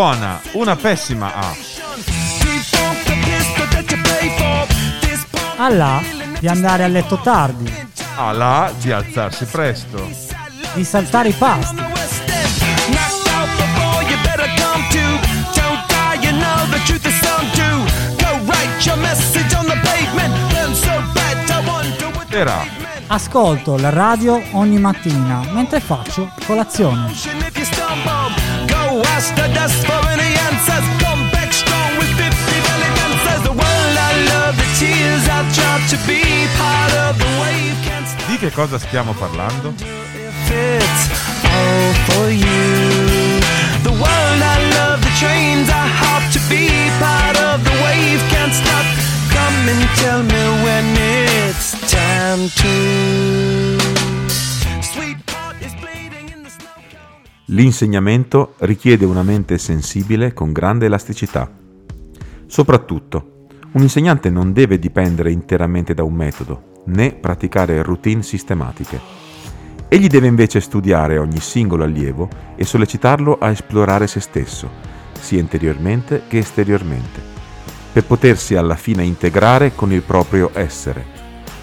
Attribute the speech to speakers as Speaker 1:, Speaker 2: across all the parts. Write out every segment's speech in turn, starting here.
Speaker 1: buona, una pessima A.
Speaker 2: Alla di andare a letto tardi,
Speaker 1: A la di alzarsi presto.
Speaker 2: di saltare i pasti,
Speaker 1: Era.
Speaker 2: ascolto la radio ogni mattina mentre faccio colazione.
Speaker 3: For any answers. Come back strong with 50 belly dancers. The world I love, the tears I tried to be part of the wave.
Speaker 1: Di che cosa stiamo parlando?
Speaker 4: L'insegnamento richiede una mente sensibile con grande elasticità. Soprattutto, un insegnante non deve dipendere interamente da un metodo, né praticare routine sistematiche. Egli deve invece studiare ogni singolo allievo e sollecitarlo a esplorare se stesso, sia interiormente che esteriormente, per potersi alla fine integrare con il proprio essere.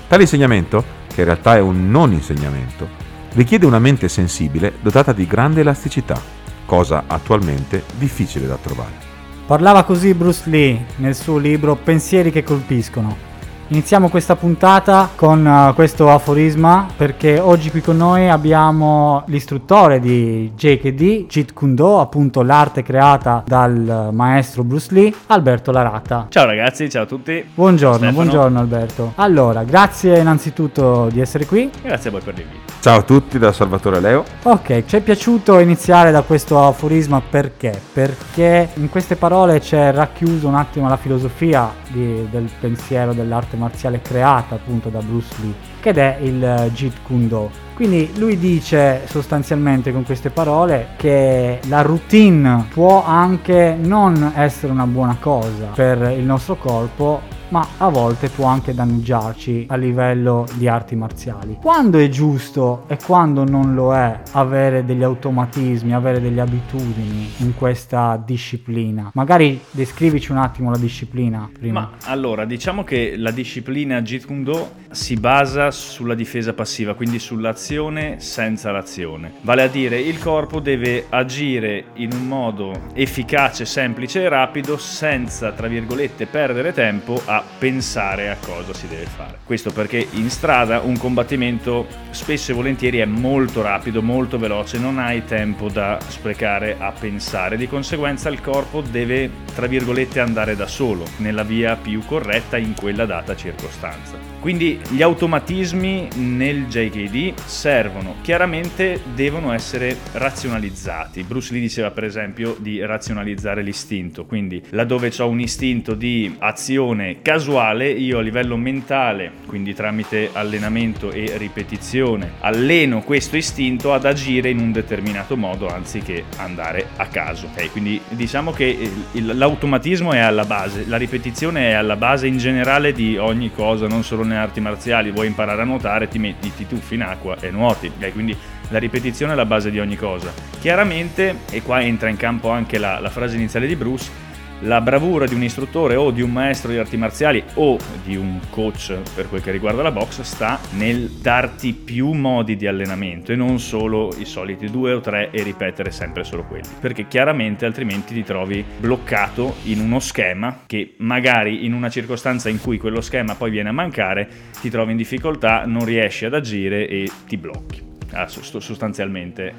Speaker 4: Tale insegnamento, che in realtà è un non insegnamento, richiede una mente sensibile dotata di grande elasticità, cosa attualmente difficile da trovare.
Speaker 2: Parlava così Bruce Lee nel suo libro Pensieri che colpiscono. Iniziamo questa puntata con eh, questo aforisma perché oggi qui con noi abbiamo l'istruttore di JKD, Jeet Kune Do, appunto l'arte creata dal maestro Bruce Lee, Alberto Larata.
Speaker 5: Ciao ragazzi, ciao a tutti.
Speaker 2: Buongiorno,
Speaker 5: Stefano.
Speaker 2: buongiorno Alberto. Allora, grazie innanzitutto di essere qui.
Speaker 5: Grazie a voi per l'invito.
Speaker 4: Ciao a tutti da Salvatore Leo.
Speaker 2: Ok, ci è piaciuto iniziare da questo aforisma perché? Perché in queste parole c'è racchiuso un attimo la filosofia di- del pensiero dell'arte marziale creata appunto da Bruce Lee, che è il eh, Jeet Kune Do. Quindi lui dice sostanzialmente con queste parole che la routine può anche non essere una buona cosa per il nostro corpo, ma a volte può anche danneggiarci a livello di arti marziali. Quando è giusto e quando non lo è avere degli automatismi, avere delle abitudini in questa disciplina? Magari descrivici un attimo la disciplina prima.
Speaker 5: Ma allora, diciamo che la disciplina Jeet Kune Do si basa sulla difesa passiva, quindi sull'azione senza l'azione. Vale a dire, il corpo deve agire in un modo efficace, semplice e rapido senza, tra virgolette, perdere tempo a pensare a cosa si deve fare. Questo perché in strada un combattimento spesso e volentieri è molto rapido, molto veloce, non hai tempo da sprecare a pensare, di conseguenza il corpo deve, tra virgolette, andare da solo nella via più corretta in quella data circostanza. Quindi gli automatismi nel JKD servono, chiaramente devono essere razionalizzati. Bruce Lee diceva per esempio di razionalizzare l'istinto, quindi laddove ho un istinto di azione casuale, io a livello mentale, quindi tramite allenamento e ripetizione, alleno questo istinto ad agire in un determinato modo anziché andare a caso. Ok, Quindi diciamo che l'automatismo è alla base, la ripetizione è alla base in generale di ogni cosa, non solo nelle arti marziali. Vuoi imparare a nuotare, ti metti, ti tuffi in acqua e nuoti. ok? Quindi la ripetizione è la base di ogni cosa. Chiaramente, e qua entra in campo anche la, la frase iniziale di Bruce, la bravura di un istruttore o di un maestro di arti marziali o di un coach per quel che riguarda la box sta nel darti più modi di allenamento e non solo i soliti due o tre e ripetere sempre solo quelli. Perché chiaramente altrimenti ti trovi bloccato in uno schema che magari in una circostanza in cui quello schema poi viene a mancare ti trovi in difficoltà non riesci ad agire e ti blocchi Ah, sost- sostanzialmente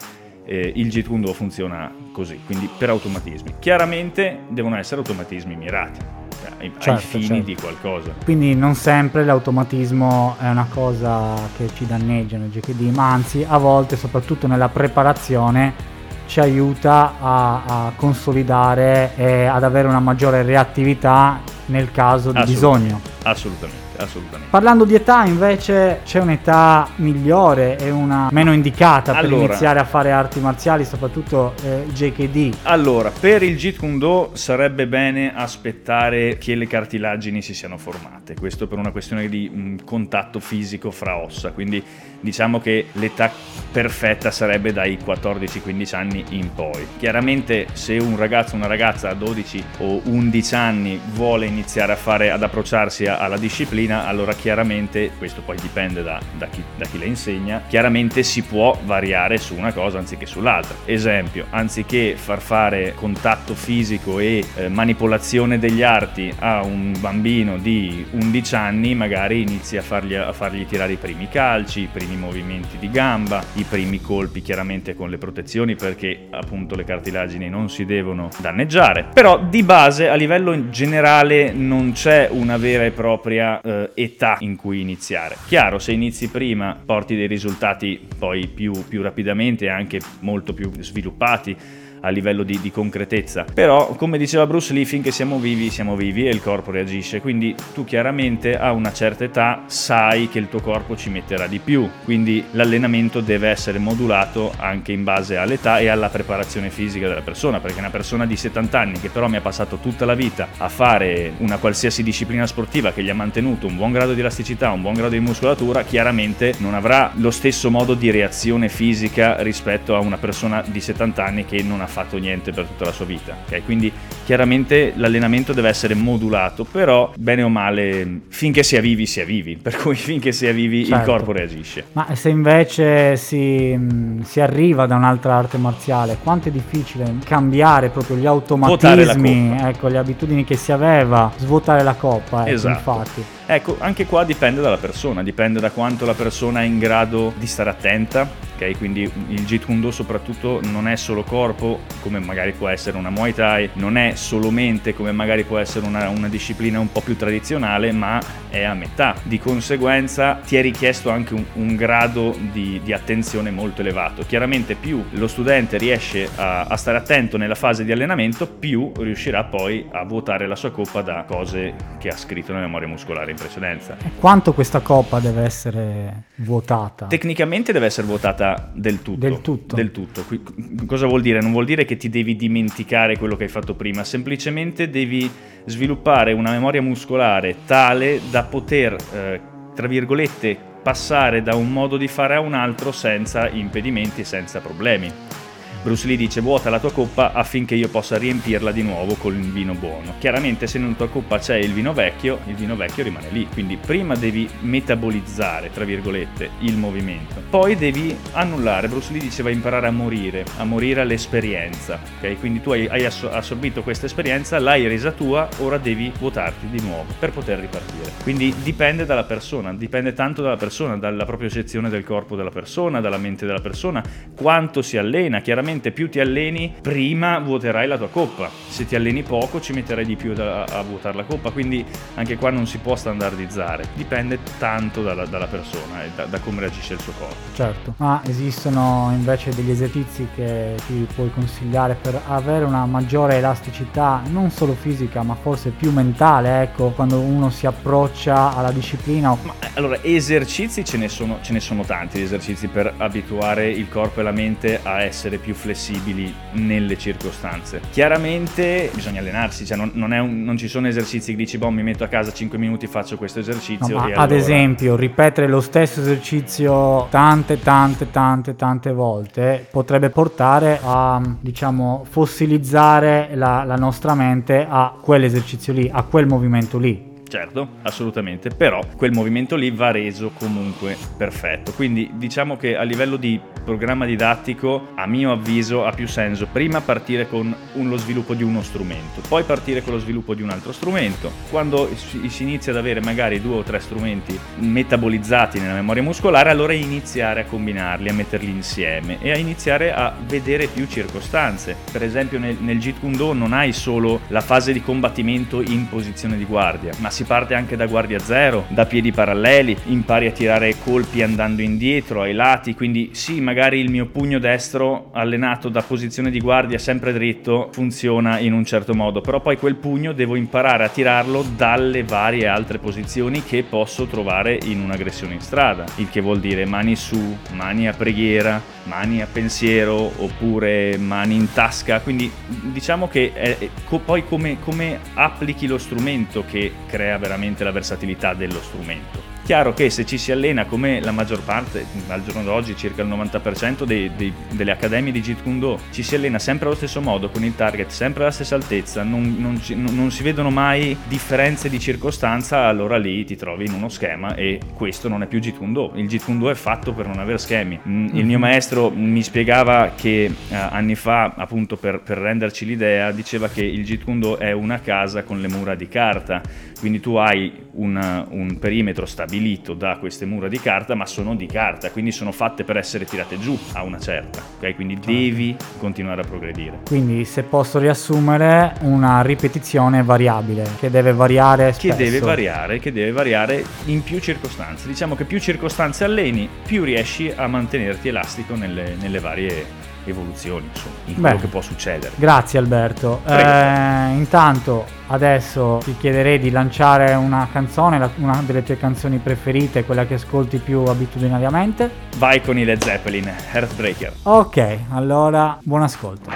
Speaker 5: eh, il Jeet Kune Do funziona così, quindi per automatismi. Chiaramente devono essere automatismi mirati, cioè, ai, ai
Speaker 2: Certo,
Speaker 5: fini
Speaker 2: certo.
Speaker 5: di qualcosa.
Speaker 2: Quindi non sempre l'automatismo è una cosa che ci danneggia nel JKD, ma anzi a volte, soprattutto nella preparazione, ci aiuta a, a consolidare e ad avere una maggiore reattività nel caso di
Speaker 5: Assolutamente.
Speaker 2: bisogno.
Speaker 5: Assolutamente. Assolutamente.
Speaker 2: Parlando di età, invece, c'è un'età migliore e una meno indicata per
Speaker 5: Allora.
Speaker 2: iniziare a fare arti marziali, soprattutto eh, JKD.
Speaker 5: Allora, per il Jeet Kune Do sarebbe bene aspettare che le cartilagini si siano formate, questo per una questione di mh, contatto fisico fra ossa, quindi diciamo che l'età perfetta sarebbe dai 14-15 anni in poi. Chiaramente se un ragazzo o una ragazza a 12 o 11 anni vuole iniziare a fare, ad approcciarsi alla disciplina, allora chiaramente, questo poi dipende da, da chi, da chi le insegna, chiaramente si può variare su una cosa anziché sull'altra. Esempio, anziché far fare contatto fisico e eh, manipolazione degli arti a un bambino di 11 anni, magari inizi a fargli, a fargli tirare i primi calci, i primi movimenti di gamba, i primi colpi chiaramente con le protezioni perché appunto le cartilagini non si devono danneggiare. Però di base a livello generale non c'è una vera e propria eh, età in cui iniziare. Chiaro, se inizi prima porti dei risultati poi più, più rapidamente e anche molto più sviluppati a livello di, di concretezza. Però, come diceva Bruce Lee, finché siamo vivi, siamo vivi e il corpo reagisce. Quindi tu chiaramente a una certa età sai che il tuo corpo ci metterà di più. Quindi l'allenamento deve essere modulato anche in base all'età e alla preparazione fisica della persona. Perché una persona di 70 anni che però mi ha passato tutta la vita a fare una qualsiasi disciplina sportiva che gli ha mantenuto un buon grado di elasticità, un buon grado di muscolatura, chiaramente non avrà lo stesso modo di reazione fisica rispetto a una persona di 70 anni che non ha fatto niente per tutta la sua vita. ok? Quindi chiaramente l'allenamento deve essere modulato, però bene o male, finché sia vivi, sia vivi. Per cui finché sia vivi il
Speaker 2: Certo.
Speaker 5: corpo reagisce.
Speaker 2: Ma se invece si, si arriva da un'altra arte marziale, quanto è difficile cambiare proprio gli automatismi, ecco, le abitudini che si aveva, svuotare la coppa, ecco,
Speaker 5: Esatto.
Speaker 2: infatti.
Speaker 5: Ecco, anche qua dipende dalla persona, dipende da quanto la persona è in grado di stare attenta, ok? Quindi il Jeet Kune Do soprattutto non è solo corpo, come magari può essere una Muay Thai, non è solo mente, come magari può essere una, una disciplina un po' più tradizionale, ma è a metà. Di conseguenza ti è richiesto anche un, un grado di, di attenzione molto elevato. Chiaramente più lo studente riesce a, a stare attento nella fase di allenamento, più riuscirà poi a vuotare la sua coppa da cose che ha scritto nella memoria muscolare precedenza.
Speaker 2: E quanto questa coppa deve essere vuotata?
Speaker 5: Tecnicamente deve essere vuotata del tutto.
Speaker 2: Del tutto.
Speaker 5: Del tutto. Cosa vuol dire? Non vuol dire che ti devi dimenticare quello che hai fatto prima, semplicemente devi sviluppare una memoria muscolare tale da poter, eh, tra virgolette, passare da un modo di fare a un altro senza impedimenti e senza problemi. Bruce Lee dice vuota la tua coppa affinché io possa riempirla di nuovo con il vino buono. Chiaramente se nella tua coppa c'è il vino vecchio, il vino vecchio rimane lì, quindi prima devi metabolizzare, tra virgolette, il movimento. Poi devi annullare, Bruce Lee diceva imparare a morire, a morire all'esperienza, ok? Quindi tu hai, hai asso- assorbito questa esperienza, l'hai resa tua, ora devi vuotarti di nuovo per poter ripartire. Quindi dipende dalla persona, dipende tanto dalla persona, dalla propria sezione del corpo della persona, dalla mente della persona, quanto si allena. Chiaramente più ti alleni, prima vuoterai la tua coppa. Se ti alleni poco ci metterai di più da- a vuotare la coppa, quindi anche qua non si può standardizzare. Dipende tanto dalla, dalla persona e da, da come reagisce il suo corpo.
Speaker 2: Certo, ma esistono invece degli esercizi che ti puoi consigliare per avere una maggiore elasticità, non solo fisica, ma forse più mentale, ecco, quando uno si approccia alla disciplina.
Speaker 5: Ma eh, allora, esercizi ce ne, sono, ce ne sono tanti, esercizi per abituare il corpo e la mente a essere più flessibili nelle circostanze. Chiaramente bisogna allenarsi, cioè non, non un- non ci sono esercizi che dici, boh, mi metto a casa 5 minuti, faccio questo
Speaker 2: No,
Speaker 5: esercizio.
Speaker 2: ma
Speaker 5: e
Speaker 2: ad
Speaker 5: allora-
Speaker 2: esempio, ripetere lo stesso esercizio tante, tante, tante, tante volte potrebbe portare a, diciamo, fossilizzare la, la nostra mente a quell'esercizio lì, a quel movimento lì.
Speaker 5: Certo, assolutamente, però quel movimento lì va reso comunque perfetto. Quindi diciamo che a livello di programma didattico, a mio avviso, ha più senso prima partire con lo sviluppo di uno strumento, poi partire con lo sviluppo di un altro strumento. Quando si, si inizia ad avere magari due o tre strumenti metabolizzati nella memoria muscolare, allora iniziare a combinarli, a metterli insieme e a iniziare a vedere più circostanze. Per esempio nel, nel Jeet Kune Do non hai solo la fase di combattimento in posizione di guardia, ma si parte anche da guardia zero, da piedi paralleli, impari a tirare colpi andando indietro, ai lati, quindi sì, magari il mio pugno destro allenato da posizione di guardia sempre dritto funziona in un certo modo, però poi quel pugno devo imparare a tirarlo dalle varie altre posizioni che posso trovare in un'aggressione in strada, il che vuol dire mani su, mani a preghiera, mani a pensiero oppure mani in tasca, quindi diciamo che è, poi come, come applichi lo strumento che crea veramente la versatilità dello strumento. Chiaro che se ci si allena come la maggior parte, al giorno d'oggi circa il 90% dei, dei, delle accademie di Jeet Kune Do, ci si allena sempre allo stesso modo, con il target sempre alla stessa altezza, non, non, non, si vedono mai differenze di circostanza, allora lì ti trovi in uno schema e questo non è più Jeet Kune Do. Il Jeet Kune Do è fatto per non avere schemi. Mm, il mio mhm. maestro mi spiegava che eh, anni fa, appunto per, per renderci l'idea, diceva che il Jeet Kune Do è una casa con le mura di carta, quindi tu hai un, un perimetro stabilito da queste mura di carta, ma sono di carta, quindi sono fatte per essere tirate giù a una certa, ok? Quindi certo. devi continuare a progredire.
Speaker 2: Quindi se posso riassumere, una ripetizione variabile che deve variare spesso.
Speaker 5: Che deve variare, che deve variare in più circostanze. Diciamo che più circostanze alleni, più riesci a mantenerti elastico nelle, nelle varie evoluzioni, insomma, in quello Beh, che può succedere.
Speaker 2: Grazie Alberto. Eh, intanto adesso ti chiederei di lanciare una canzone, la, una delle tue canzoni preferite, quella che ascolti più abitudinariamente.
Speaker 5: Vai con i Led Zeppelin, Heartbreaker.
Speaker 2: Ok, allora buon ascolto.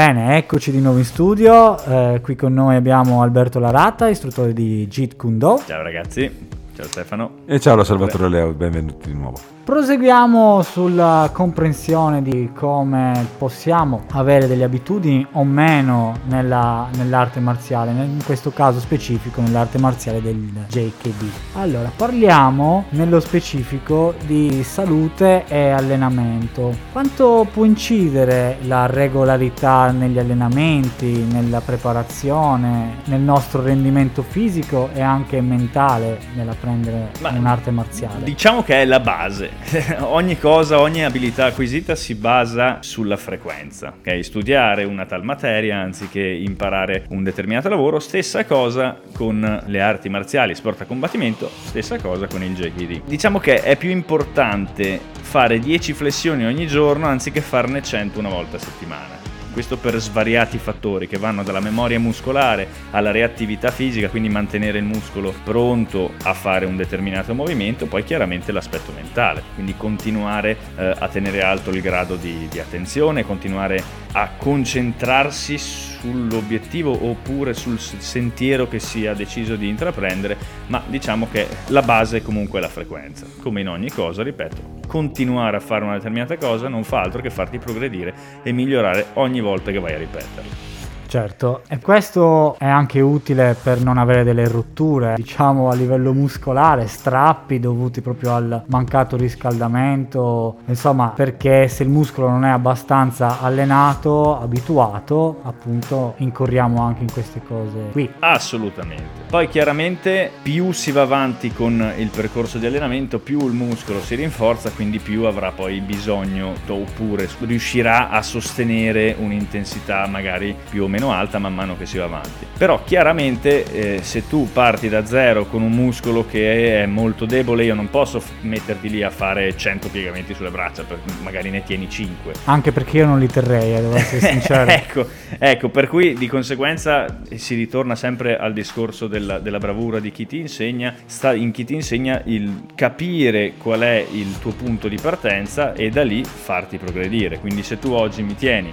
Speaker 2: Bene, eccoci di nuovo in studio. Eh, qui con noi abbiamo Alberto Larata, istruttore di Jeet Kune Do.
Speaker 5: Ciao ragazzi, ciao Stefano.
Speaker 4: E ciao Salvatore Leo, benvenuti di nuovo.
Speaker 2: Proseguiamo sulla comprensione di come possiamo avere delle abitudini o meno nella, nell'arte marziale, in questo caso specifico nell'arte marziale del JKD. Allora, parliamo nello specifico di salute e allenamento. Quanto può incidere la regolarità negli allenamenti, nella preparazione, nel nostro rendimento fisico e anche mentale nell'apprendere Ma un'arte marziale?
Speaker 5: Diciamo che è la base ogni cosa, ogni abilità acquisita si basa sulla frequenza. Okay? Studiare una tal materia anziché imparare un determinato lavoro, stessa cosa con le arti marziali, sport a combattimento, stessa cosa con il JKD. Diciamo che è più importante fare 10 flessioni ogni giorno anziché farne 100 una volta a settimana questo per svariati fattori che vanno dalla memoria muscolare alla reattività fisica, quindi mantenere il muscolo pronto a fare un determinato movimento, poi chiaramente l'aspetto mentale, quindi continuare eh, a tenere alto il grado di, di attenzione, continuare a concentrarsi sull'obiettivo oppure sul sentiero che si ha deciso di intraprendere, ma diciamo che la base è comunque la frequenza. Come in ogni cosa, ripeto, continuare a fare una determinata cosa non fa altro che farti progredire e migliorare ogni volta che vai a ripeterla.
Speaker 2: Certo, e questo è anche utile per non avere delle rotture, diciamo a livello muscolare, strappi dovuti proprio al mancato riscaldamento, insomma, perché se il muscolo non è abbastanza allenato, abituato, appunto, incorriamo anche in queste cose qui.
Speaker 5: Assolutamente. Poi chiaramente più si va avanti con il percorso di allenamento, più il muscolo si rinforza, quindi più avrà poi bisogno oppure riuscirà a sostenere un'intensità magari più o meno alta man mano che si va avanti. Però chiaramente eh, se tu parti da zero con un muscolo che è molto debole, io non posso f- metterti lì a fare 100 piegamenti sulle braccia, magari ne tieni 5.
Speaker 2: Anche perché io non li terrei, eh, devo essere sincero.
Speaker 5: ecco, ecco, per cui di conseguenza si ritorna sempre al discorso della, della bravura di chi ti insegna, sta in chi ti insegna il capire qual è il tuo punto di partenza e da lì farti progredire. Quindi se tu oggi mi tieni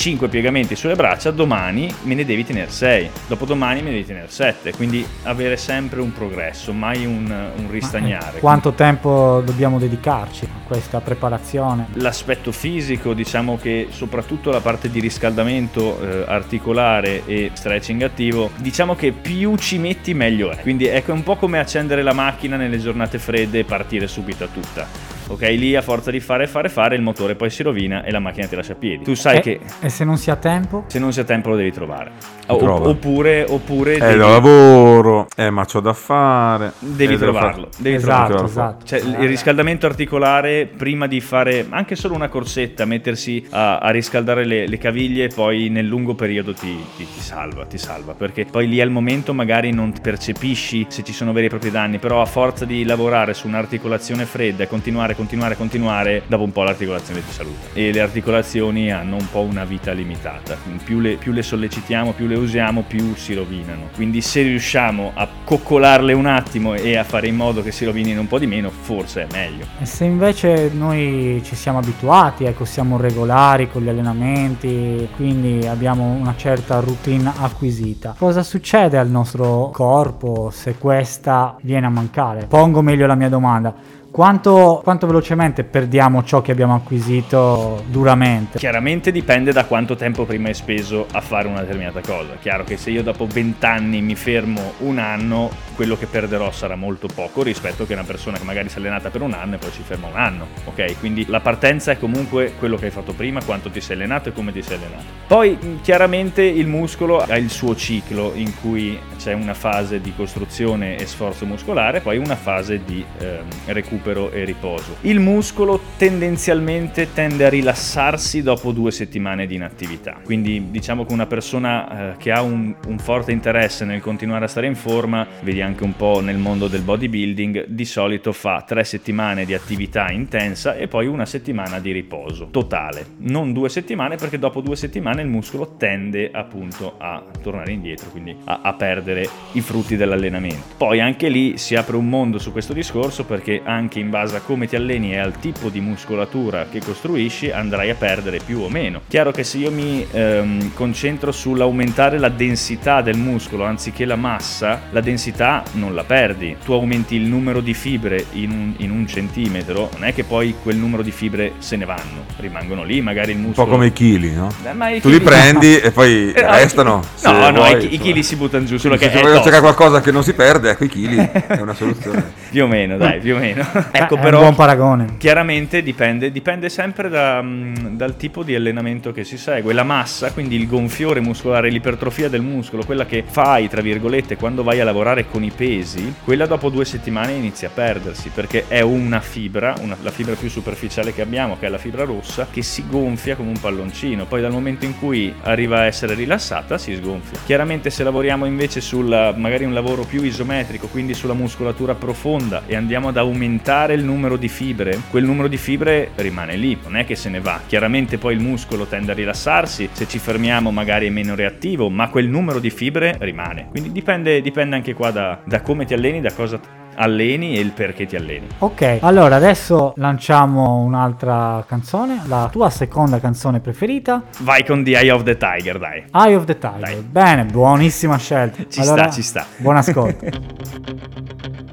Speaker 5: 5 piegamenti sulle braccia, domani me ne devi tenere 6, dopodomani me ne devi tenere 7, quindi avere sempre un progresso, mai un, un
Speaker 2: eh,
Speaker 5: ristagnare.
Speaker 2: Quanto tempo dobbiamo dedicarci a questa preparazione?
Speaker 5: L'aspetto fisico, diciamo che soprattutto la parte di riscaldamento eh, articolare e stretching attivo, diciamo che più ci metti meglio è. Quindi ecco, è un po' come accendere la macchina nelle giornate fredde e partire subito a tutta. Ok, lì a forza di fare, fare, fare, il motore poi si rovina e la macchina ti lascia a piedi. Tu sai
Speaker 2: e,
Speaker 5: che
Speaker 2: e se non si ha tempo?
Speaker 5: se non si ha tempo lo devi trovare. O- oppure, oppure
Speaker 4: Eh,
Speaker 5: devi,
Speaker 4: da lavoro, eh, ma c'ho da fare.
Speaker 5: devi
Speaker 4: eh,
Speaker 5: trovarlo.
Speaker 4: fare-
Speaker 5: Devi
Speaker 2: esatto,
Speaker 5: trovarlo.
Speaker 2: esatto.
Speaker 5: Cioè, il riscaldamento articolare prima di fare anche solo una corsetta, mettersi a, a riscaldare le, le caviglie, poi nel lungo periodo ti, ti- ti salva, ti salva. Perché poi lì al momento magari non percepisci se ci sono veri e propri danni, però a forza di lavorare su un'articolazione fredda e continuare, continuare, continuare, dopo un po' l'articolazione ti saluta. E le articolazioni hanno un po' una vita limitata. Più le, più le sollecitiamo, più le usiamo, più si rovinano. Quindi se riusciamo a coccolarle un attimo e a fare in modo che si rovinino un po' di meno, forse è meglio.
Speaker 2: E se invece noi ci siamo abituati, ecco, siamo regolari con gli allenamenti, quindi abbiamo una certa routine acquisita, cosa succede al nostro corpo se questa viene a mancare? Pongo meglio la mia domanda. Quanto, quanto velocemente perdiamo ciò che abbiamo acquisito duramente?
Speaker 5: Chiaramente dipende da quanto tempo prima hai speso a fare una determinata cosa. Chiaro che se io dopo 20 anni mi fermo un anno, quello che perderò sarà molto poco rispetto che una persona che magari si è allenata per un anno e poi si ferma un anno. Ok? Quindi la partenza è comunque quello che hai fatto prima, quanto ti sei allenato e come ti sei allenato. Poi mh, chiaramente il muscolo ha il suo ciclo in cui c'è una fase di costruzione e sforzo muscolare, poi una fase di ehm, recupero e riposo. Il muscolo tendenzialmente tende a rilassarsi dopo due settimane di inattività. Quindi diciamo che una persona eh, che ha un, un forte interesse nel continuare a stare in forma, vedi anche un po' nel mondo del bodybuilding, di solito fa tre settimane di attività intensa e poi una settimana di riposo totale. Non due settimane perché dopo due settimane il muscolo tende appunto a tornare indietro, quindi a, a perdere i frutti dell'allenamento. Poi anche lì si apre un mondo su questo discorso perché anche in base a come ti alleni e al tipo di muscolatura che costruisci andrai a perdere più o meno. Chiaro che se io mi ehm, concentro sull'aumentare la densità del muscolo anziché la massa, la densità non la perdi. Tu aumenti il numero di fibre in un, in un centimetro, non è che poi quel numero di fibre se ne vanno, rimangono lì, magari il
Speaker 4: Un
Speaker 5: muscolo...
Speaker 4: po' come i chili, no?
Speaker 5: Eh, i
Speaker 4: Tu li
Speaker 5: chili-
Speaker 4: prendi e poi
Speaker 5: Eh, no,
Speaker 4: restano. se
Speaker 5: No, no,
Speaker 4: vuoi,
Speaker 5: i, chili si buttano giù, solo
Speaker 4: Se
Speaker 5: che è
Speaker 4: voglio cercare qualcosa che non si perde, ecco i chili è una soluzione.
Speaker 5: Più o meno, dai, più o meno. ecco,
Speaker 2: è
Speaker 5: però
Speaker 2: buon paragone.
Speaker 5: chiaramente dipende, dipende sempre da, mm, dal tipo di allenamento che si segue. La massa, quindi il gonfiore muscolare, l'ipertrofia del muscolo, quella che fai, tra virgolette, quando vai a lavorare con i pesi, quella dopo due settimane inizia a perdersi, perché è una fibra, una- la fibra più superficiale che abbiamo, che è la fibra rossa, che si gonfia come un palloncino. Poi dal momento in cui arriva a essere rilassata, si sgonfia. Chiaramente se lavoriamo invece sul magari un lavoro più isometrico, quindi sulla muscolatura profonda e andiamo ad aumentare il numero di fibre, quel numero di fibre rimane lì, non è che se ne va. Chiaramente poi il muscolo tende a rilassarsi, se ci fermiamo magari è meno reattivo, ma quel numero di fibre rimane. Quindi dipende, dipende anche qua da, da come ti alleni, da cosa alleni e il perché ti alleni.
Speaker 6: Ok, allora adesso lanciamo un'altra canzone, la tua seconda canzone preferita,
Speaker 5: Vai con The Eye of the Tiger, dai.
Speaker 6: Eye of the Tiger.
Speaker 5: Dai.
Speaker 6: Bene, buonissima scelta.
Speaker 5: Ci
Speaker 6: Allora,
Speaker 5: sta, ci sta.
Speaker 6: Buon ascolto.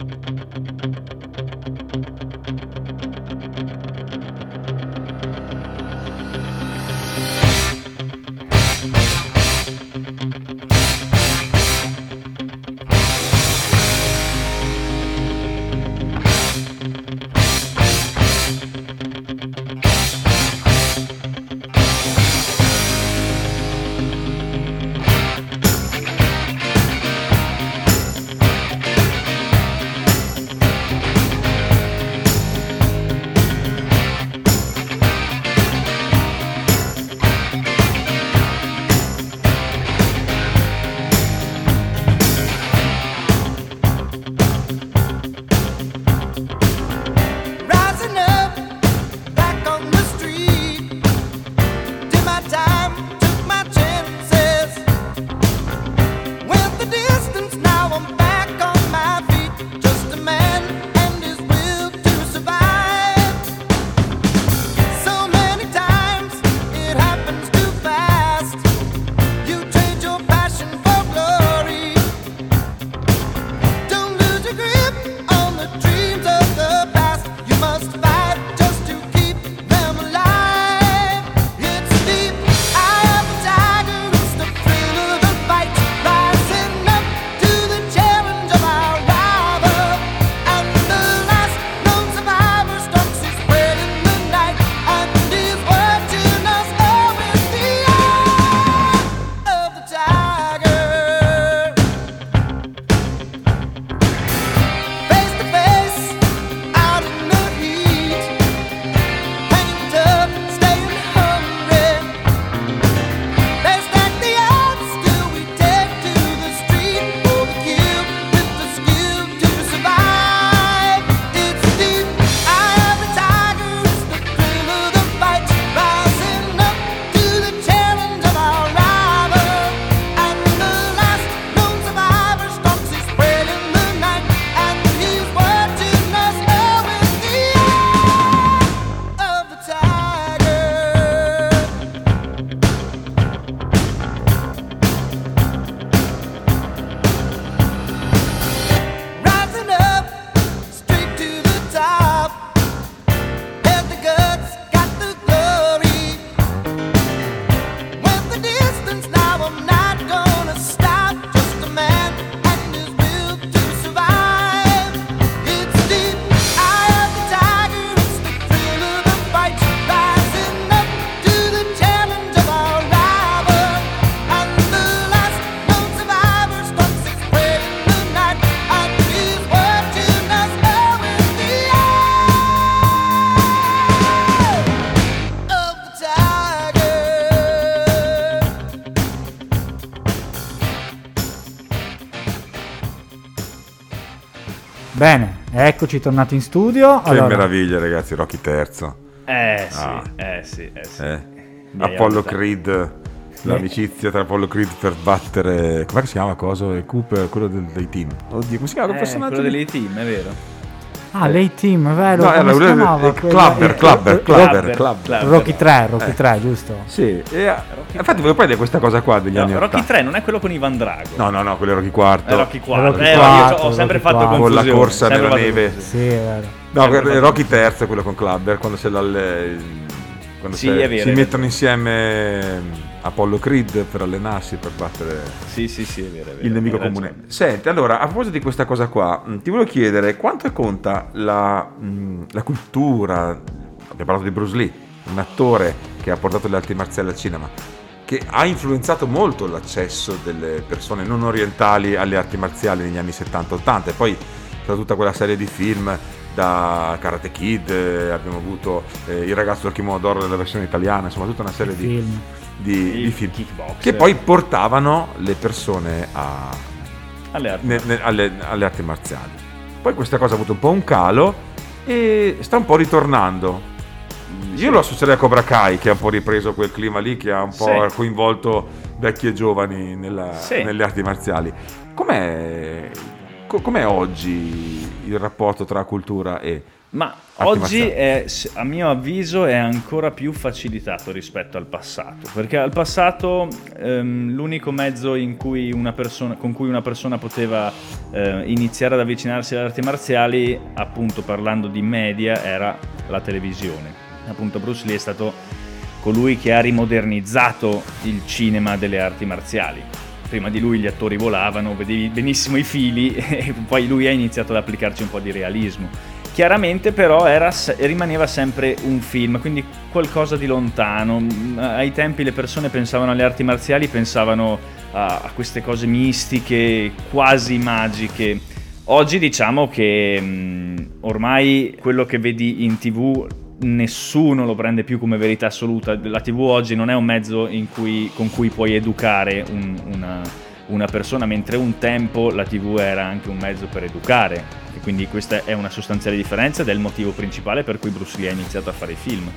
Speaker 6: eccoci tornati in studio.
Speaker 4: Che
Speaker 6: Allora,
Speaker 4: meraviglia, ragazzi, Rocky terzo.
Speaker 5: Eh sì,
Speaker 4: Ah.
Speaker 5: eh sì, eh sì.
Speaker 4: Eh. Apollo. Creed, l'amicizia tra Apollo Creed per battere. Come si chiama coso? E Cooper, quello del- dei team. Oddio, come si chiama quel
Speaker 5: Eh,
Speaker 4: personaggio?
Speaker 5: quello
Speaker 4: lì?
Speaker 5: dei team, è vero.
Speaker 6: Ah, lei team, vero?
Speaker 4: No, era quello-
Speaker 6: chiamava?
Speaker 4: eh, Clubber, Clubber, Clubber, Clubber.
Speaker 6: Rocky 3, Rocky
Speaker 4: Eh.
Speaker 6: 3, giusto?
Speaker 4: Sì, infatti volevo prendere questa cosa qua degli
Speaker 5: No,
Speaker 4: anni
Speaker 5: Rocky
Speaker 4: 80.
Speaker 5: 3 non è quello con Ivan Drago.
Speaker 4: No, no, no, quello è Rocky IV.
Speaker 5: È Rocky 4.
Speaker 6: Rocky
Speaker 5: eh, io ho sempre
Speaker 6: Rocky
Speaker 5: fatto confusione.
Speaker 4: Con la corsa
Speaker 5: sempre
Speaker 4: nella neve.
Speaker 6: Sì, è vero.
Speaker 4: No, Rocky terzo è quello con Clubber, quando, c'è l'alle- quando
Speaker 5: Sì,
Speaker 4: c'è-
Speaker 5: è vero,
Speaker 4: si
Speaker 5: è
Speaker 4: mettono insieme Apollo Creed per allenarsi, per battere
Speaker 5: Sì, sì, sì, è vero. è vero.
Speaker 4: il nemico comune.
Speaker 5: ragione.
Speaker 4: Senti, allora, a proposito di questa cosa qua, mh, ti volevo chiedere quanto conta la, mh, la cultura, abbiamo parlato di Bruce Lee, un attore che ha portato le arti marziali al cinema, che ha influenzato molto l'accesso delle persone non orientali alle arti marziali negli anni 70-80 e poi tra tutta quella serie di film da Karate Kid, eh, abbiamo avuto eh, Il ragazzo del kimono d'oro nella versione italiana, insomma tutta una serie di,
Speaker 6: Film.
Speaker 4: Di,
Speaker 5: Il
Speaker 4: di film
Speaker 5: kickboxer.
Speaker 4: che poi portavano le persone a,
Speaker 5: Alle arti.
Speaker 4: ne- ne- alle, alle arti marziali. Poi questa cosa ha avuto un po' un calo e sta un po' ritornando. Io lo associerei a Cobra Kai che ha un po' ripreso quel clima lì, che ha un po'
Speaker 5: Sì.
Speaker 4: coinvolto vecchi e giovani nella-
Speaker 5: Sì.
Speaker 4: nelle arti marziali. Com'è Co- com'è oggi il rapporto tra cultura e...
Speaker 5: Ma oggi, è, a mio avviso, è ancora più facilitato rispetto al passato. Perché al passato ehm, l'unico mezzo in cui una persona- con cui una persona poteva eh, iniziare ad avvicinarsi alle arti marziali, appunto parlando di media, era la televisione. Appunto Bruce Lee è stato colui che ha rimodernizzato il cinema delle arti marziali. Prima di lui gli attori volavano, vedevi benissimo i fili e poi lui ha iniziato ad applicarci un po' di realismo. Chiaramente però era rimaneva sempre un film, quindi qualcosa di lontano. Mm, Ai tempi le persone pensavano alle arti marziali, pensavano a, a queste cose mistiche, quasi magiche. Oggi diciamo che mm, ormai quello che vedi in tv nessuno lo prende più come verità assoluta. La TV oggi non è un mezzo cui- con cui puoi educare un- una, una persona, mentre un tempo la TV era anche un mezzo per educare. Quindi questa è una sostanziale differenza ed è il motivo principale per cui Bruce Lee ha iniziato a fare i film.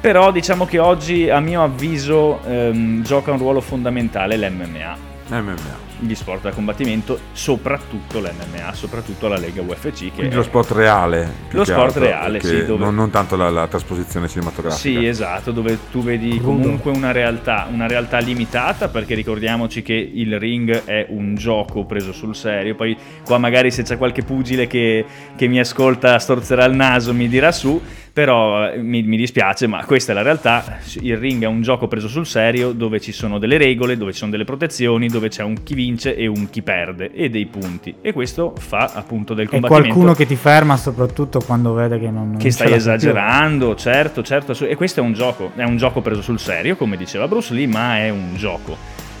Speaker 5: Però diciamo che oggi, a mio avviso, ehm, gioca un ruolo fondamentale l'MMA
Speaker 4: MMA.
Speaker 5: Gli sport da combattimento, soprattutto l'MMA, soprattutto la Lega UFC. Che
Speaker 4: Quindi
Speaker 5: è-
Speaker 4: lo sport reale. più
Speaker 5: Lo
Speaker 4: che
Speaker 5: sport
Speaker 4: altro,
Speaker 5: reale, sì, dove-
Speaker 4: non, non tanto la, la trasposizione cinematografica.
Speaker 5: Sì, esatto, dove tu vedi
Speaker 2: Crudo.
Speaker 5: comunque una realtà, una realtà limitata, perché ricordiamoci che il ring è un gioco preso sul serio. Poi qua magari se c'è qualche pugile che, che mi ascolta storzerà il naso, mi dirà su, però eh, mi, mi dispiace, ma questa è la realtà. Il ring è un gioco preso sul serio, dove ci sono delle regole, dove ci sono delle protezioni, dove c'è un chi vince e un chi perde, e dei punti. E questo fa appunto del
Speaker 2: E
Speaker 5: combattimento
Speaker 2: qualcuno che ti ferma soprattutto quando vede che non... non
Speaker 5: che stai esagerando, certo, certo, e questo è un gioco, è un gioco preso sul serio, come diceva Bruce Lee, ma è un gioco.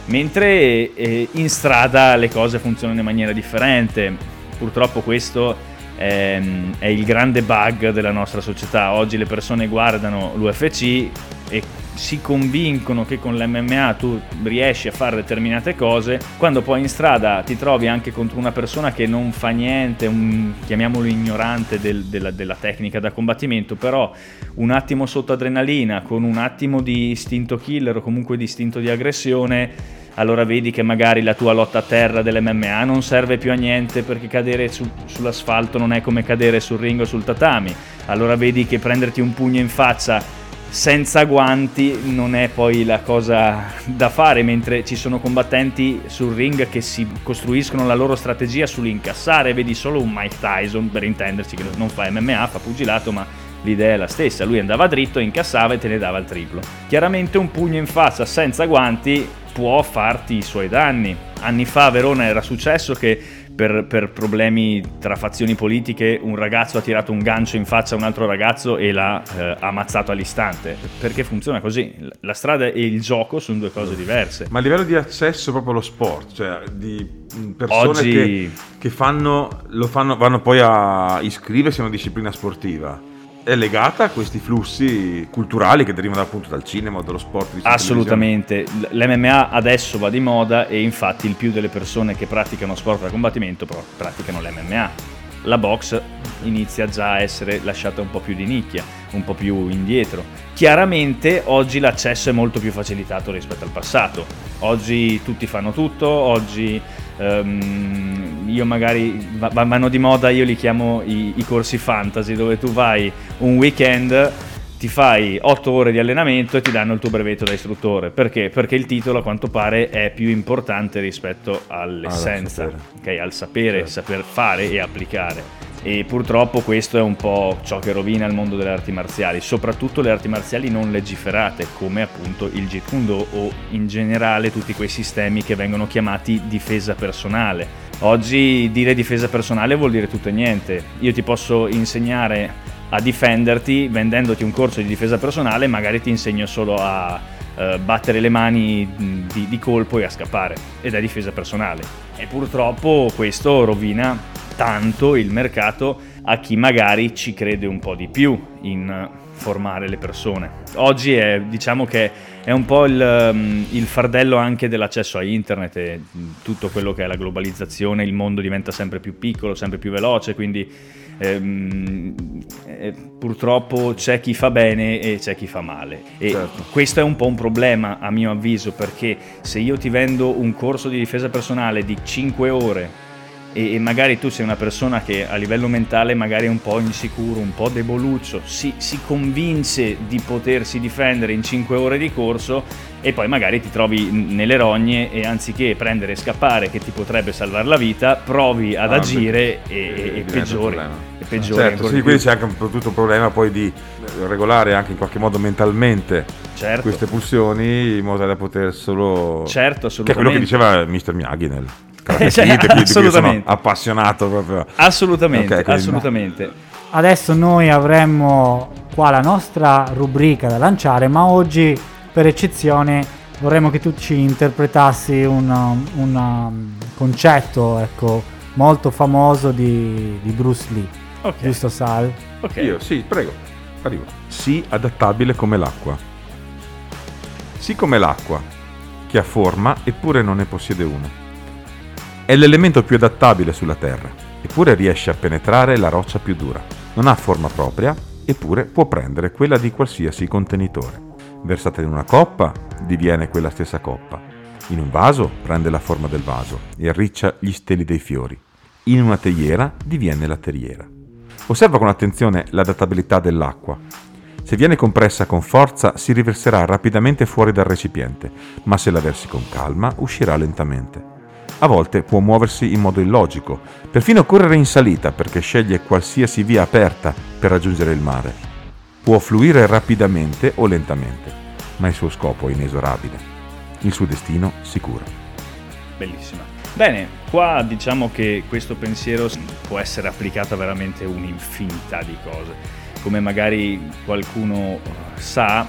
Speaker 5: Mentre eh, in strada le cose funzionano in maniera differente. Purtroppo questo ehm, è il grande bug della nostra società. Oggi le persone guardano l'UFC e si convincono che con l'MMA tu riesci a fare determinate cose, quando poi in strada ti trovi anche contro una persona che non fa niente, un, chiamiamolo ignorante del- della, della tecnica da combattimento, però un attimo sotto adrenalina, con un attimo di istinto killer o comunque di istinto di aggressione, allora vedi che magari la tua lotta a terra dell'MMA non serve più a niente perché cadere su- sull'asfalto non è come cadere sul ring o sul tatami. Allora vedi che prenderti un pugno in faccia senza guanti non è poi la cosa da fare, mentre ci sono combattenti sul ring che si costruiscono la loro strategia sull'incassare, vedi solo un Mike Tyson, per intenderci, che non fa MMA, fa pugilato, ma l'idea è la stessa, lui andava dritto, incassava e te ne dava il triplo. Chiaramente un pugno in faccia senza guanti può farti i suoi danni. Anni fa a Verona era successo che per, per problemi tra fazioni politiche un ragazzo ha tirato un gancio in faccia a un altro ragazzo e l'ha eh, ammazzato all'istante. Perché funziona così. La strada e il gioco sono due cose diverse.
Speaker 4: Ma a livello di accesso proprio allo sport, cioè di mh, persone
Speaker 5: Oggi-
Speaker 4: che, che fanno, lo fanno, vanno poi a iscriversi a una disciplina sportiva, è legata a questi flussi culturali che derivano appunto dal cinema dallo sport?
Speaker 5: Assolutamente, l'MMA adesso va di moda e infatti il più delle persone che praticano sport da combattimento praticano l'MMA. La box inizia già a essere lasciata un po' più di nicchia, un po' più indietro. Chiaramente oggi l'accesso è molto più facilitato rispetto al passato. Oggi tutti fanno tutto, oggi ehm, io magari va- va- vanno di moda, io li chiamo i, i corsi fantasy, dove tu vai un weekend ti fai 8 ore di allenamento e ti danno il tuo brevetto da istruttore. Perché? Perché il titolo a quanto pare è più importante rispetto all'essenza,
Speaker 4: Al sapere.
Speaker 5: ok? al sapere,
Speaker 4: Certo.
Speaker 5: saper fare e applicare. E purtroppo questo è un po' ciò che rovina il mondo delle arti marziali, soprattutto le arti marziali non legiferate, come appunto il Jeet Kune Do o in generale tutti quei sistemi che vengono chiamati difesa personale. Oggi dire difesa personale vuol dire tutto e niente. Io ti posso insegnare a difenderti vendendoti un corso di difesa personale, magari ti insegno solo a eh, battere le mani di, di colpo e a scappare. Ed è difesa personale. E purtroppo questo rovina tanto il mercato a chi magari ci crede un po' di più in formare le persone. Oggi è, diciamo che è un po' il, il fardello anche dell'accesso a internet e tutto quello che è la globalizzazione, il mondo diventa sempre più piccolo, sempre più veloce, quindi ehm, eh, purtroppo c'è chi fa bene e c'è chi fa male. E
Speaker 4: Certo.
Speaker 5: questo è un po' un problema a mio avviso perché se io ti vendo un corso di difesa personale di 5 ore e, magari tu sei una persona che a livello mentale magari è un po' insicuro, un po' deboluccio, si, si convince di potersi difendere in 5 ore di corso e poi magari ti trovi nelle rogne e anziché prendere e scappare che ti potrebbe salvare la vita, provi ad
Speaker 4: Ah,
Speaker 5: agire
Speaker 4: beh,
Speaker 5: e,
Speaker 4: eh,
Speaker 5: e- e
Speaker 4: un
Speaker 5: peggiori. E peggiori
Speaker 4: Certo, sì,
Speaker 5: di
Speaker 4: quindi c'è anche un, tutto un problema poi di regolare anche in qualche modo mentalmente
Speaker 5: Certo.
Speaker 4: queste pulsioni in modo da poter solo...
Speaker 5: Certo,
Speaker 4: Che è quello che
Speaker 5: assolutamente.
Speaker 4: diceva Mr. Miyagi nel
Speaker 5: Eh, cioè,
Speaker 4: sono
Speaker 5: assolutamente.
Speaker 4: appassionato proprio.
Speaker 5: Assolutamente,
Speaker 4: Ok, quindi-
Speaker 5: assolutamente.
Speaker 2: Adesso noi avremmo qua la nostra rubrica da lanciare, ma oggi per eccezione vorremmo che tu ci interpretassi un, um, un, um, concetto ecco, molto famoso di, di Bruce Lee.
Speaker 5: Ok,
Speaker 2: Giusto Sal?
Speaker 5: ok.
Speaker 4: Io, sì, prego, arrivo. Sii adattabile come l'acqua. Sii come l'acqua, che ha forma eppure non ne possiede una. È l'elemento più adattabile sulla Terra, eppure riesce a penetrare la roccia più dura. Non ha forma propria, eppure può prendere quella di qualsiasi contenitore. Versata in una coppa, diviene quella stessa coppa. In un vaso, prende la forma del vaso e arriccia gli steli dei fiori. In una teiera, diviene la terriera. Osserva con attenzione l'adattabilità dell'acqua. Se viene compressa con forza si riverserà rapidamente fuori dal recipiente, ma se la versi con calma uscirà lentamente. A volte può muoversi in modo illogico, perfino correre in salita perché sceglie qualsiasi via aperta per raggiungere il mare. Può fluire rapidamente o lentamente, ma il suo scopo è inesorabile. Il suo destino sicuro.
Speaker 5: Bellissima. Bene, qua diciamo che questo pensiero può essere applicato a veramente un'infinità di cose. Come magari qualcuno sa,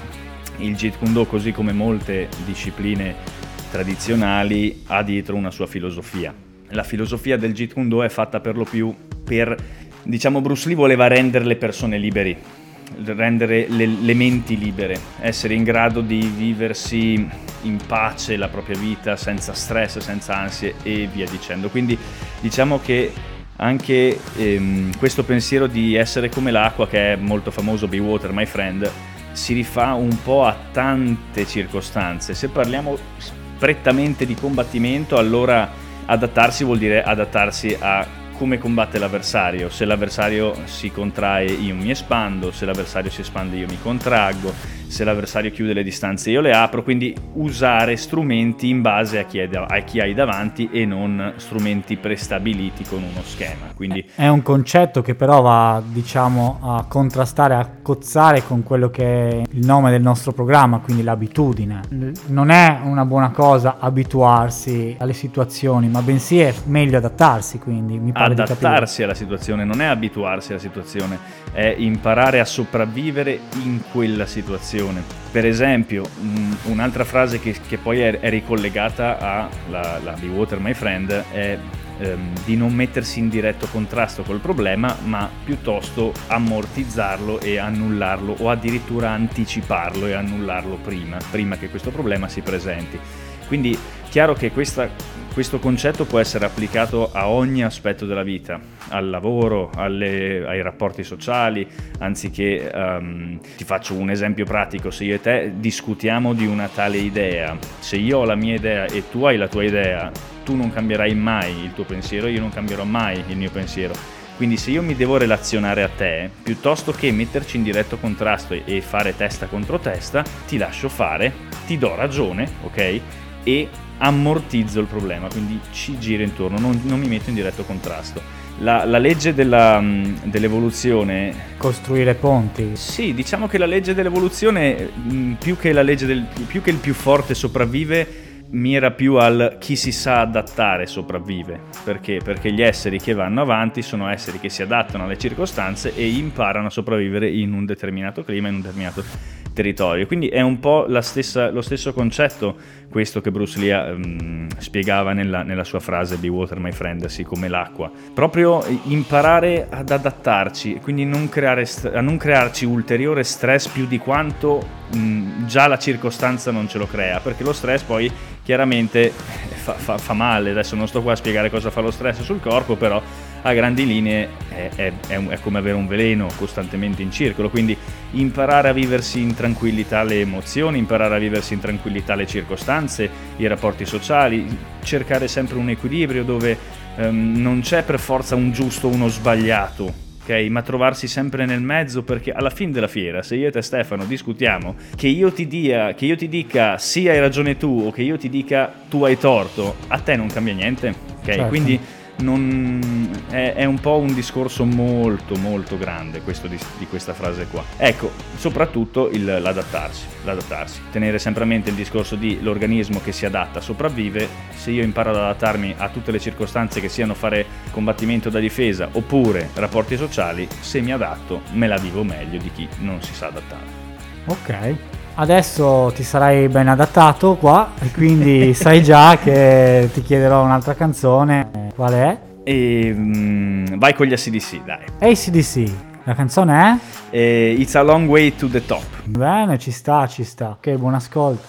Speaker 5: il Jeet Kune Do, così come molte discipline tradizionali, ha dietro una sua filosofia. La filosofia del Jeet Kune Do è fatta per lo più per, diciamo, Bruce Lee voleva rendere le persone liberi, rendere le, le menti libere, essere in grado di viversi in pace la propria vita senza stress, senza ansie e via dicendo. Quindi diciamo che anche ehm, questo pensiero di essere come l'acqua, che è molto famoso, Be Water, My Friend, si rifà un po' a tante circostanze. Se parliamo prettamente di combattimento, allora adattarsi vuol dire adattarsi a come combatte l'avversario. Se l'avversario si contrae io mi espando, se l'avversario si espande io mi contraggo, se l'avversario chiude le distanze io le apro, quindi usare strumenti in base a chi, è da- a chi hai davanti e non strumenti prestabiliti con uno schema. Quindi
Speaker 2: È un concetto che però va, diciamo, a contrastare, a cozzare con quello che è il nome del nostro programma, quindi l'abitudine. L- Non è una buona cosa abituarsi alle situazioni, ma bensì è meglio adattarsi, quindi mi pare
Speaker 5: adattarsi alla situazione, non è abituarsi alla situazione, è imparare a sopravvivere in quella situazione. Per esempio, mh, un'altra frase che, che poi è, è ricollegata a la, la Be Water My Friend è ehm, di non mettersi in diretto contrasto col problema, ma piuttosto ammortizzarlo e annullarlo o addirittura anticiparlo e annullarlo prima, prima che questo problema si presenti. Quindi chiaro che questa- questo concetto può essere applicato a ogni aspetto della vita, al lavoro, alle- ai rapporti sociali, anziché ehm, ti faccio un esempio pratico, se io e te discutiamo di una tale idea, se io ho la mia idea e tu hai la tua idea, tu non cambierai mai il tuo pensiero, io non cambierò mai il mio pensiero. Quindi se io mi devo relazionare a te, piuttosto che metterci in diretto contrasto e fare testa contro testa, ti lascio fare, ti do ragione, ok? E ammortizzo il problema, quindi ci giro intorno, non, non mi metto in diretto contrasto. La, la legge della, mh, dell'evoluzione
Speaker 2: Costruire ponti.
Speaker 5: sì, diciamo che la legge dell'evoluzione, mh, più che, la legge del, più che il più forte sopravvive, mira più al chi si sa adattare sopravvive. Perché? Perché gli esseri che vanno avanti sono esseri che si adattano alle circostanze e imparano a sopravvivere in un determinato clima, in un determinato territorio. Quindi è un po' stessa- lo stesso concetto questo che Bruce Lee ehm, spiegava nella, nella sua frase Be Water My Friend, sì come l'acqua. Proprio imparare ad adattarci, quindi non creare a non crearci ulteriore stress più di quanto mh, già la circostanza non ce lo crea, perché lo stress poi chiaramente fa, fa- fa male. Adesso non sto qua a spiegare cosa fa lo stress sul corpo, però a grandi linee è, è- è come avere un veleno costantemente in circolo, quindi imparare a viversi in tranquillità le emozioni, imparare a viversi in tranquillità le circostanze, i rapporti sociali, cercare sempre un equilibrio dove ehm, non c'è per forza un giusto o uno sbagliato. ok? Ma trovarsi sempre nel mezzo perché alla fine della fiera, se io e te Stefano discutiamo, che io ti, dia, che io ti dica sì hai ragione tu o che io ti dica tu hai torto, a te non cambia niente. ok?
Speaker 7: Certo.
Speaker 5: Quindi non- è, è un po' un discorso molto molto grande questo di, di questa frase qua. Ecco, soprattutto il- l'adattarsi, l'adattarsi. Tenere sempre a mente il discorso di l'organismo che si adatta sopravvive. Se io imparo ad adattarmi a tutte le circostanze che siano fare combattimento da difesa oppure rapporti sociali, se mi adatto me la vivo meglio di chi non si sa adattare.
Speaker 7: Ok. Adesso ti sarai ben adattato qua e quindi sai già che ti chiederò un'altra canzone. Qual è?
Speaker 5: E mm, vai con gli ACDC, dai.
Speaker 7: ACDC. La canzone è?
Speaker 5: E It's a long way to the top.
Speaker 7: Bene, ci sta, ci sta. Ok, buon ascolto.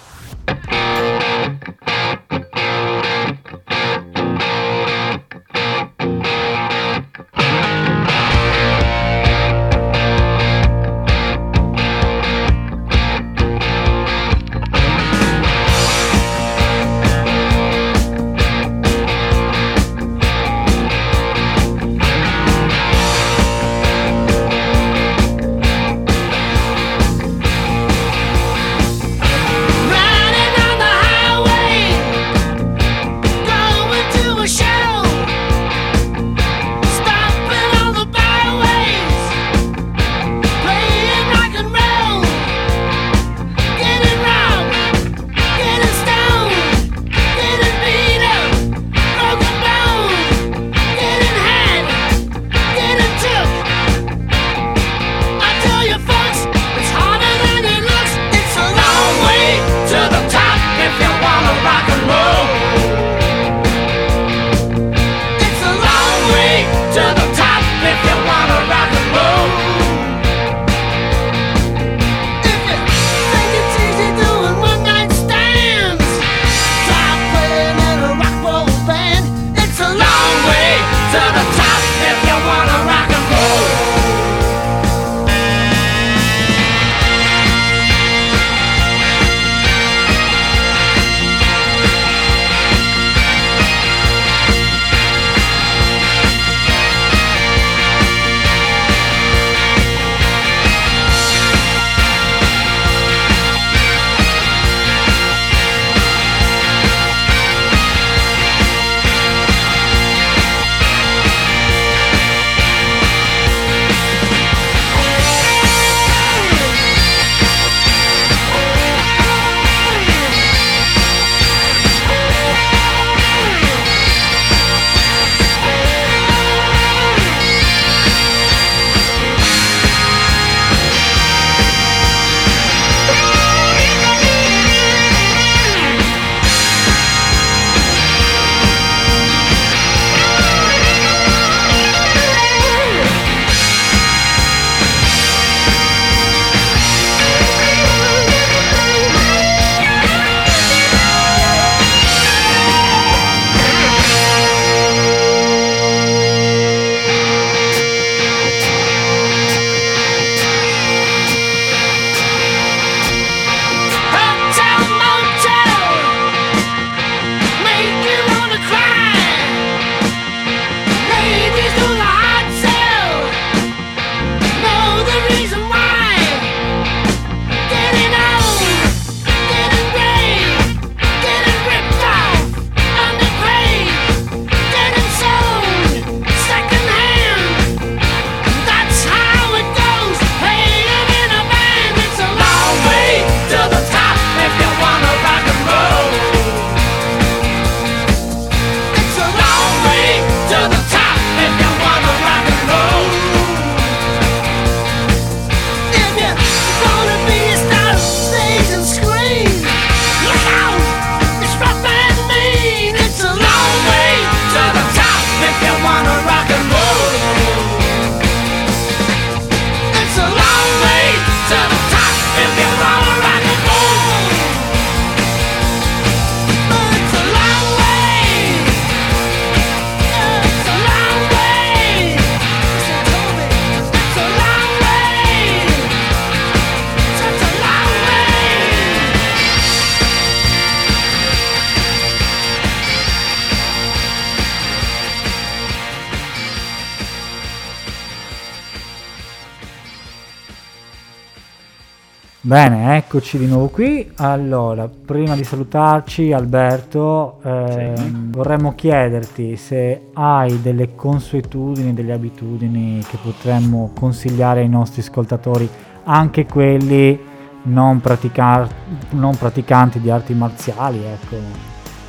Speaker 2: Bene, eccoci di nuovo qui. Allora, prima di salutarci, Alberto, ehm, vorremmo chiederti se hai delle consuetudini, delle abitudini che potremmo consigliare ai nostri ascoltatori, anche quelli non, praticar- non praticanti di arti marziali, ecco.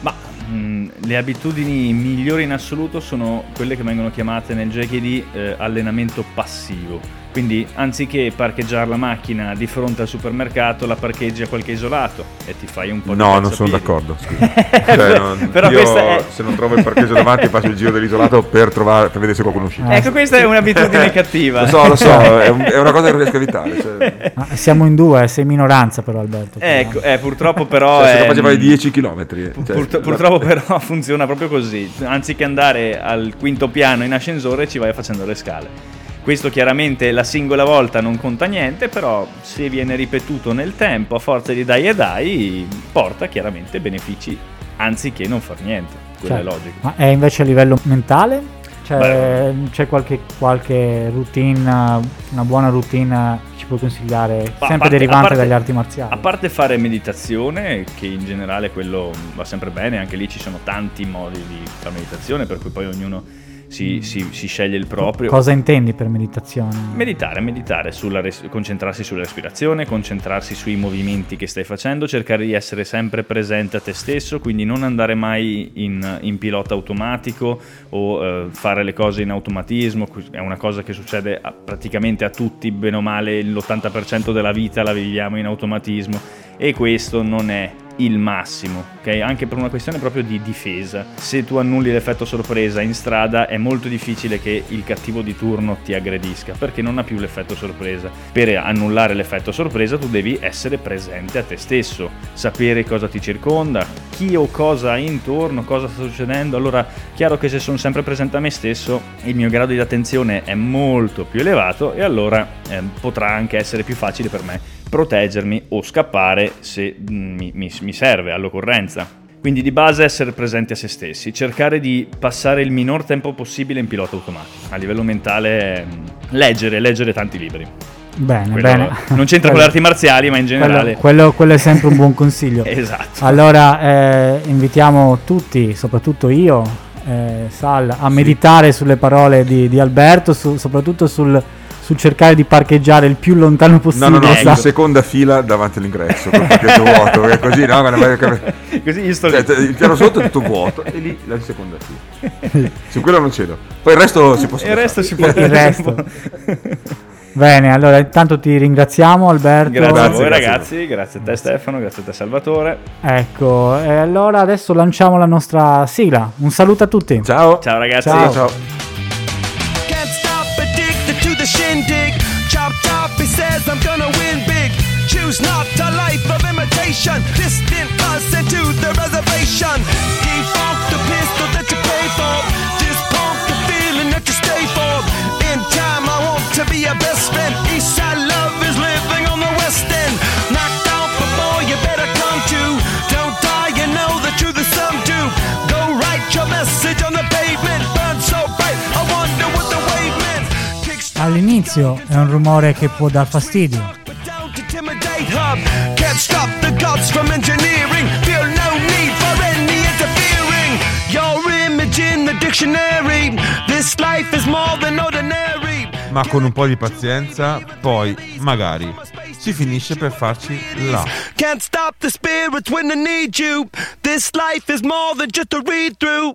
Speaker 5: Ma mh, le abitudini migliori in assoluto sono quelle che vengono chiamate nel JKD eh, allenamento passivo. Quindi anziché parcheggiare la macchina di fronte al supermercato, la parcheggi a qualche isolato e ti fai un po' di
Speaker 4: No, non sono d'accordo. scusa. Cioè, non-
Speaker 5: Però è-
Speaker 4: se non trovo il parcheggio davanti faccio il giro dell'isolato per, trovare, per vedere se qualcuno uscita.
Speaker 5: Ecco, questa è un'abitudine cattiva.
Speaker 4: Lo so, lo so, è, un- è una cosa che non riesco a evitare. Cioè,
Speaker 2: siamo in due, sei minoranza però Alberto.
Speaker 5: Ecco, eh, purtroppo però...
Speaker 4: cioè, se
Speaker 5: è-
Speaker 4: capace fare 10 km.
Speaker 5: Pur- purtroppo però funziona proprio così, anziché andare al quinto piano in ascensore ci vai facendo le scale. Questo chiaramente la singola volta non conta niente, però se viene ripetuto nel tempo a forza di dai e dai, porta chiaramente benefici anziché non far niente. Quello
Speaker 2: Cioè,
Speaker 5: è logico.
Speaker 2: Ma è invece a livello mentale? Cioè,
Speaker 5: Beh.
Speaker 2: c'è qualche, qualche routine, una buona routine che ci puoi consigliare, sempre
Speaker 5: parte-
Speaker 2: derivante
Speaker 5: parte-
Speaker 2: dalle arti marziali?
Speaker 5: A parte fare meditazione, che in generale quello va sempre bene, anche lì ci sono tanti modi di fare meditazione, per cui poi ognuno si, si- si sceglie il proprio.
Speaker 2: Cosa intendi per meditazione?
Speaker 5: Meditare, meditare, sulla res- concentrarsi sulla respirazione, concentrarsi sui movimenti che stai facendo, cercare di essere sempre presente a te stesso, quindi non andare mai in, in pilota automatico o eh, fare le cose in automatismo, è una cosa che succede a- praticamente a tutti, bene o male l'80% della vita la viviamo in automatismo e questo non è il massimo, ok? Anche per una questione proprio di difesa. Se tu annulli l'effetto sorpresa in strada è molto difficile che il cattivo di turno ti aggredisca perché non ha più l'effetto sorpresa. Per annullare l'effetto sorpresa tu devi essere presente a te stesso, sapere cosa ti circonda, chi o cosa hai intorno, cosa sta succedendo. Allora, chiaro che se sono sempre presente a me stesso, il mio grado di attenzione è molto più elevato e allora eh, potrà anche essere più facile per me proteggermi o scappare se mm, mi, mi- mi serve all'occorrenza. Quindi di base essere presenti a se stessi, cercare di passare il minor tempo possibile in pilota automatico. A livello mentale, mm, leggere, leggere tanti libri.
Speaker 2: Bene,
Speaker 5: Quello
Speaker 2: bene.
Speaker 5: Non c'entra con le arti marziali, ma in
Speaker 2: Quello,
Speaker 5: generale.
Speaker 2: quello- quello è sempre un buon consiglio.
Speaker 5: Esatto.
Speaker 2: Allora, eh, invitiamo tutti, soprattutto io, eh, Sal, a meditare sulle parole di, di Alberto, su- soprattutto sul, sul cercare di parcheggiare il più lontano
Speaker 4: No,
Speaker 2: possibile.
Speaker 4: no, no,
Speaker 5: Ecco.
Speaker 4: in seconda fila davanti all'ingresso, col pacchetto vuoto, perché così no, guarda, vai a-
Speaker 5: Così io sto
Speaker 4: cioè, il piano sotto è tutto vuoto e lì la seconda fila. Su quello non cedo. Poi il resto si può
Speaker 5: Il resto si può
Speaker 2: Il resto. Bene, allora intanto ti ringraziamo Alberto.
Speaker 5: Grazie, a
Speaker 4: Grazie,
Speaker 5: voi
Speaker 4: grazie.
Speaker 5: ragazzi, grazie a te Stefano, grazie a te Salvatore.
Speaker 2: Ecco, e allora adesso lanciamo la nostra sigla. Un saluto a tutti.
Speaker 4: Ciao.
Speaker 5: Ciao ragazzi.
Speaker 2: Ciao.
Speaker 4: ciao.
Speaker 3: Gonna win big. Choose not a life of imitation. Distant us into the reservation. Defunct the pistol that you pay for. Dispunk the feeling that you stay for. In time, I want to be a best friend. Eastside
Speaker 2: All'inizio è un rumore che può dar fastidio,
Speaker 3: down to intimidate hub. Can't stop the gods from engineering. Feel no need for any interfering. Your image in the dictionary. This life is more than ordinary.
Speaker 1: Ma con un po' di pazienza, poi, magari, si finisce per farci là.
Speaker 3: Can't stop the spirits when they need you. This life is more than just a read through.